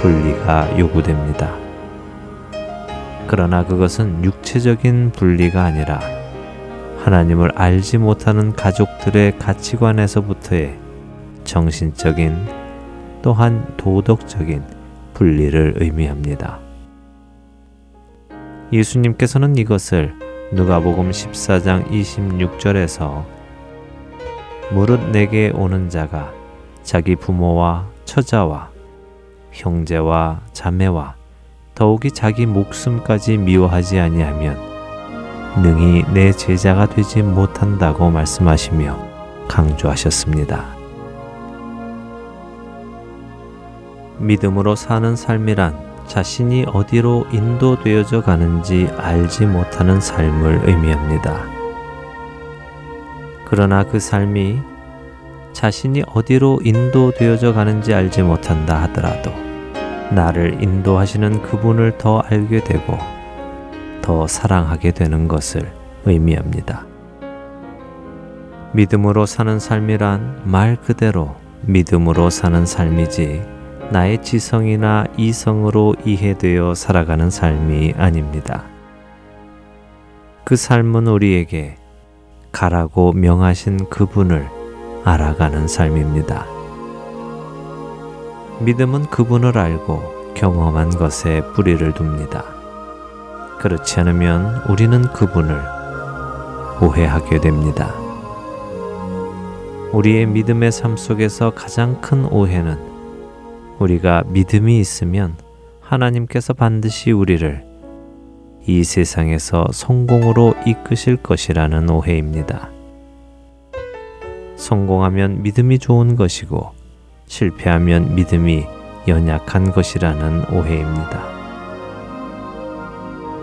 분리가 요구됩니다. 그러나 그것은 육체적인 분리가 아니라 하나님을 알지 못하는 가족들의 가치관에서부터의 정신적인 또한 도덕적인 분리를 의미합니다. 예수님께서는 이것을 누가복음 14장 26절에서 무릇 내게 오는 자가 자기 부모와 처자와 형제와 자매와 더욱이 자기 목숨까지 미워하지 아니하면 능히 내 제자가 되지 못한다고 말씀하시며 강조하셨습니다. 믿음으로 사는 삶이란 자신이 어디로 인도되어져 가는지 알지 못하는 삶을 의미합니다. 그러나 그 삶이 자신이 어디로 인도되어져 가는지 알지 못한다 하더라도 나를 인도하시는 그분을 더 알게 되고 더 사랑하게 되는 것을 의미합니다. 믿음으로 사는 삶이란 말 그대로 믿음으로 사는 삶이지 나의 지성이나 이성으로 이해되어 살아가는 삶이 아닙니다. 그 삶은 우리에게 가라고 명하신 그분을 알아가는 삶입니다. 믿음은 그분을 알고 경험한 것에 뿌리를 둡니다. 그렇지 않으면 우리는 그분을 오해하게 됩니다. 우리의 믿음의 삶 속에서 가장 큰 오해는 우리가 믿음이 있으면 하나님께서 반드시 우리를 이 세상에서 성공으로 이끄실 것이라는 오해입니다. 성공하면 믿음이 좋은 것이고 실패하면 믿음이 연약한 것이라는 오해입니다.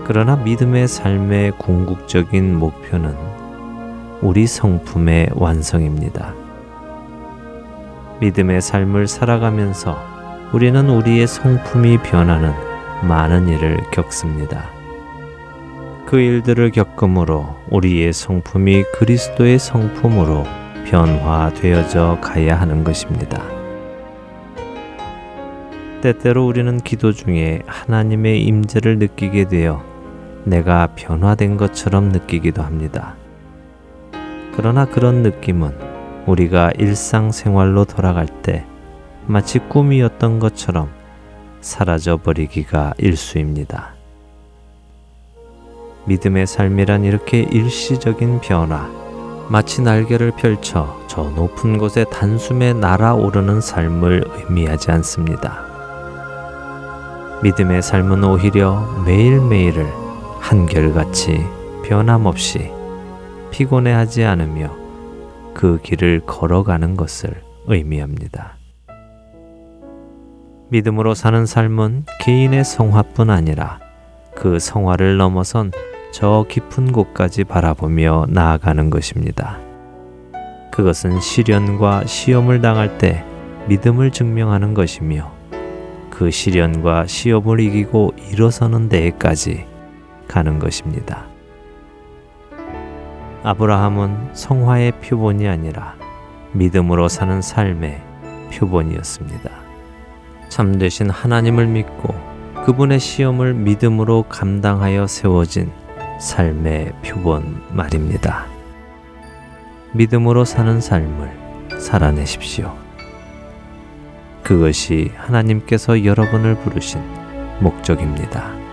그러나 믿음의 삶의 궁극적인 목표는 우리 성품의 완성입니다. 믿음의 삶을 살아가면서 우리는 우리의 성품이 변하는 많은 일을 겪습니다. 그 일들을 겪음으로 우리의 성품이 그리스도의 성품으로 변화되어져 가야 하는 것입니다. 때때로 우리는 기도 중에 하나님의 임재를 느끼게 되어 내가 변화된 것처럼 느끼기도 합니다. 그러나 그런 느낌은 우리가 일상생활로 돌아갈 때 마치 꿈이었던 것처럼 사라져 버리기가 일수입니다. 믿음의 삶이란 이렇게 일시적인 변화, 마치 날개를 펼쳐 저 높은 곳에 단숨에 날아오르는 삶을 의미하지 않습니다. 믿음의 삶은 오히려 매일매일을 한결같이 변함없이 피곤해하지 않으며 그 길을 걸어가는 것을 의미합니다. 믿음으로 사는 삶은 개인의 성화뿐 아니라 그 성화를 넘어선 저 깊은 곳까지 바라보며 나아가는 것입니다. 그것은 시련과 시험을 당할 때 믿음을 증명하는 것이며 그 시련과 시험을 이기고 일어서는 데에까지 가는 것입니다. 아브라함은 성화의 표본이 아니라 믿음으로 사는 삶의 표본이었습니다. 참되신 하나님을 믿고 그분의 시험을 믿음으로 감당하여 세워진 삶의 표본 말입니다. 믿음으로 사는 삶을 살아내십시오. 그것이 하나님께서 여러분을 부르신 목적입니다.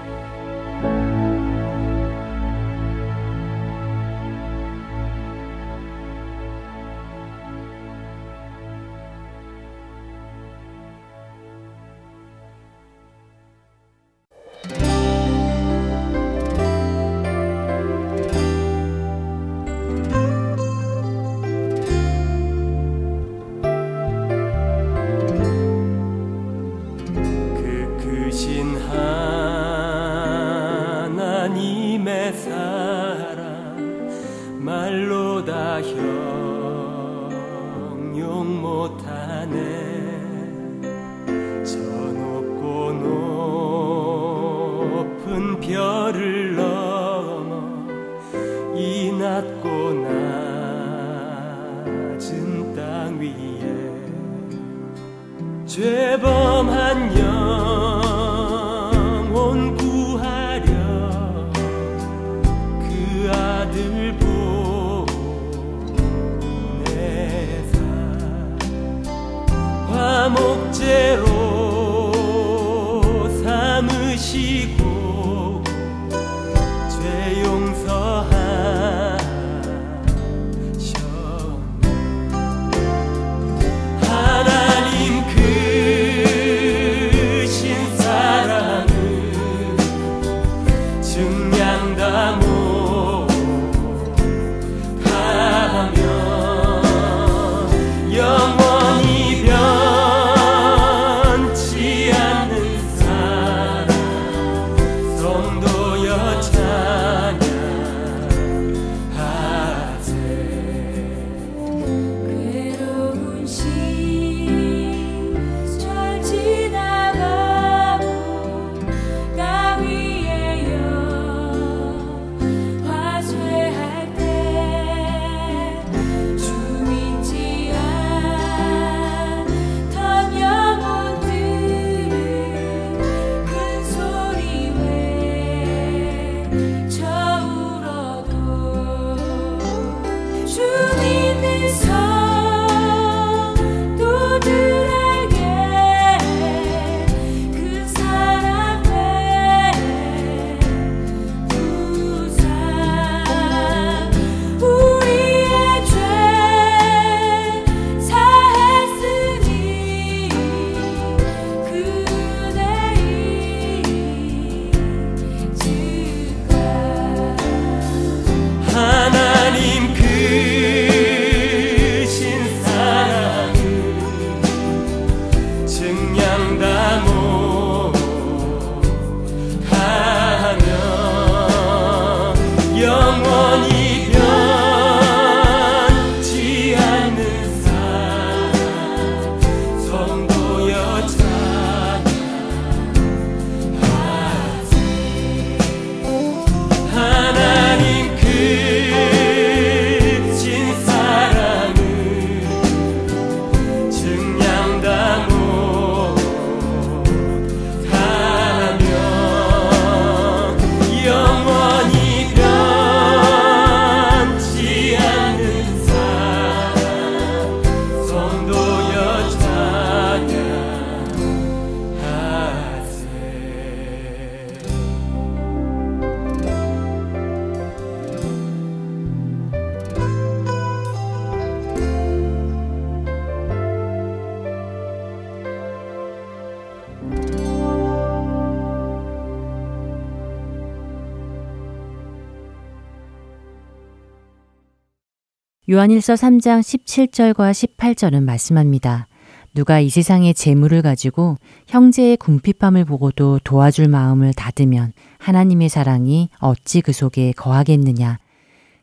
요한일서 3장 17절과 18절은 말씀합니다. 누가 이 세상의 재물을 가지고 형제의 궁핍함을 보고도 도와줄 마음을 닫으면 하나님의 사랑이 어찌 그 속에 거하겠느냐.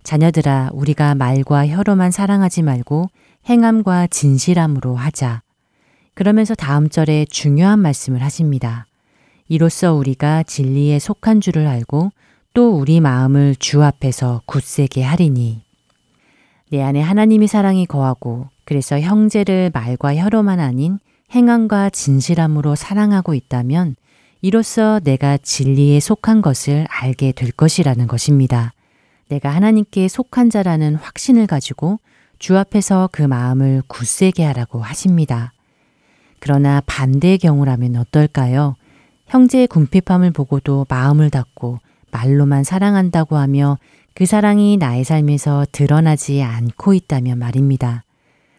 자녀들아, 우리가 말과 혀로만 사랑하지 말고 행함과 진실함으로 하자. 그러면서 다음 절에 중요한 말씀을 하십니다. 이로써 우리가 진리에 속한 줄을 알고 또 우리 마음을 주 앞에서 굳세게 하리니. 내 안에 하나님의 사랑이 거하고 그래서 형제를 말과 혀로만 아닌 행함과 진실함으로 사랑하고 있다면 이로써 내가 진리에 속한 것을 알게 될 것이라는 것입니다. 내가 하나님께 속한 자라는 확신을 가지고 주 앞에서 그 마음을 굳세게 하라고 하십니다. 그러나 반대의 경우라면 어떨까요? 형제의 궁핍함을 보고도 마음을 닫고 말로만 사랑한다고 하며 그 사랑이 나의 삶에서 드러나지 않고 있다면 말입니다.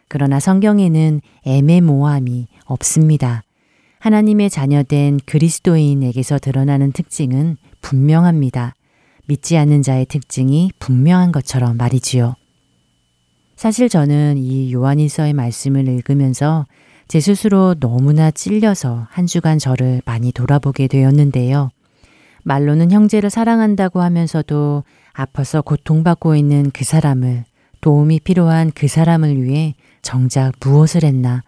그러나 성경에는 애매모호함이 없습니다. 하나님의 자녀된 그리스도인에게서 드러나는 특징은 분명합니다. 믿지 않는 자의 특징이 분명한 것처럼 말이지요. 사실 저는 이 요한일서의 말씀을 읽으면서 제 스스로 너무나 찔려서 한 주간 저를 많이 돌아보게 되었는데요. 말로는 형제를 사랑한다고 하면서도 아파서 고통받고 있는 그 사람을 도움이 필요한 그 사람을 위해 정작 무엇을 했나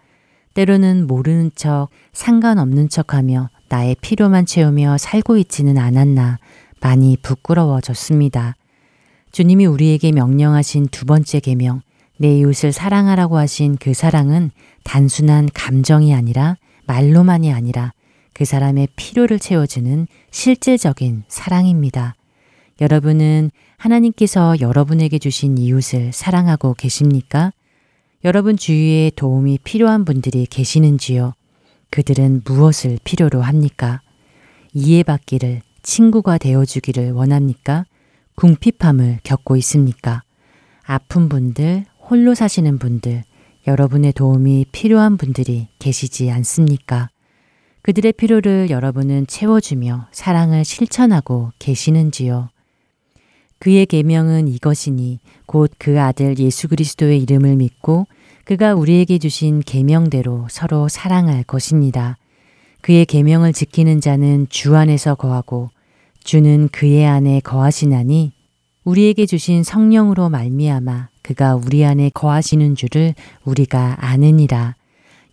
때로는 모르는 척 상관없는 척 하며 나의 필요만 채우며 살고 있지는 않았나 많이 부끄러워졌습니다. 주님이 우리에게 명령하신 두 번째 계명 내 이웃을 사랑하라고 하신 그 사랑은 단순한 감정이 아니라 말로만이 아니라 그 사람의 필요를 채워주는 실제적인 사랑입니다. 여러분은 하나님께서 여러분에게 주신 이웃을 사랑하고 계십니까? 여러분 주위에 도움이 필요한 분들이 계시는지요? 그들은 무엇을 필요로 합니까? 이해받기를, 친구가 되어주기를 원합니까? 궁핍함을 겪고 있습니까? 아픈 분들, 홀로 사시는 분들, 여러분의 도움이 필요한 분들이 계시지 않습니까? 그들의 필요를 여러분은 채워주며 사랑을 실천하고 계시는지요? 그의 계명은 이것이니 곧 그 아들 예수 그리스도의 이름을 믿고 그가 우리에게 주신 계명대로 서로 사랑할 것입니다. 그의 계명을 지키는 자는 주 안에서 거하고 주는 그의 안에 거하시나니 우리에게 주신 성령으로 말미암아 그가 우리 안에 거하시는 줄을 우리가 아느니라.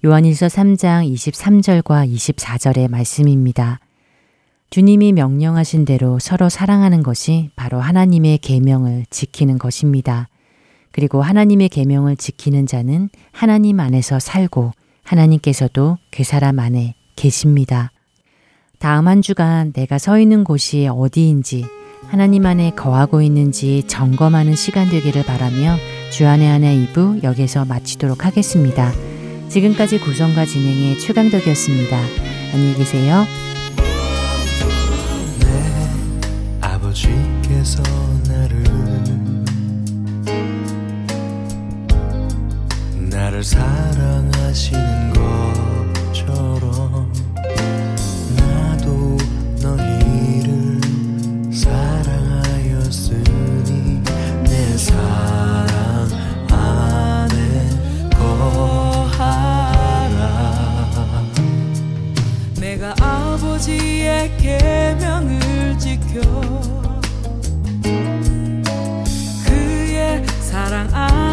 요한일서 3장 23절과 24절의 말씀입니다. 주님이 명령하신 대로 서로 사랑하는 것이 바로 하나님의 계명을 지키는 것입니다. 그리고 하나님의 계명을 지키는 자는 하나님 안에서 살고 하나님께서도 그 사람 안에 계십니다. 다음 한 주간 내가 서 있는 곳이 어디인지 하나님 안에 거하고 있는지 점검하는 시간 되기를 바라며 주안의 하나 2부 여기서 마치도록 하겠습니다. 지금까지 구성과 진행의 최강덕이었습니다. 안녕히 계세요. 아버지께서 나를. 나를 사랑하시는 것처럼 나도 너희를 사랑하였으니 내 사랑 안에 거하라. 내가 아버지의 계명을 지켜 그의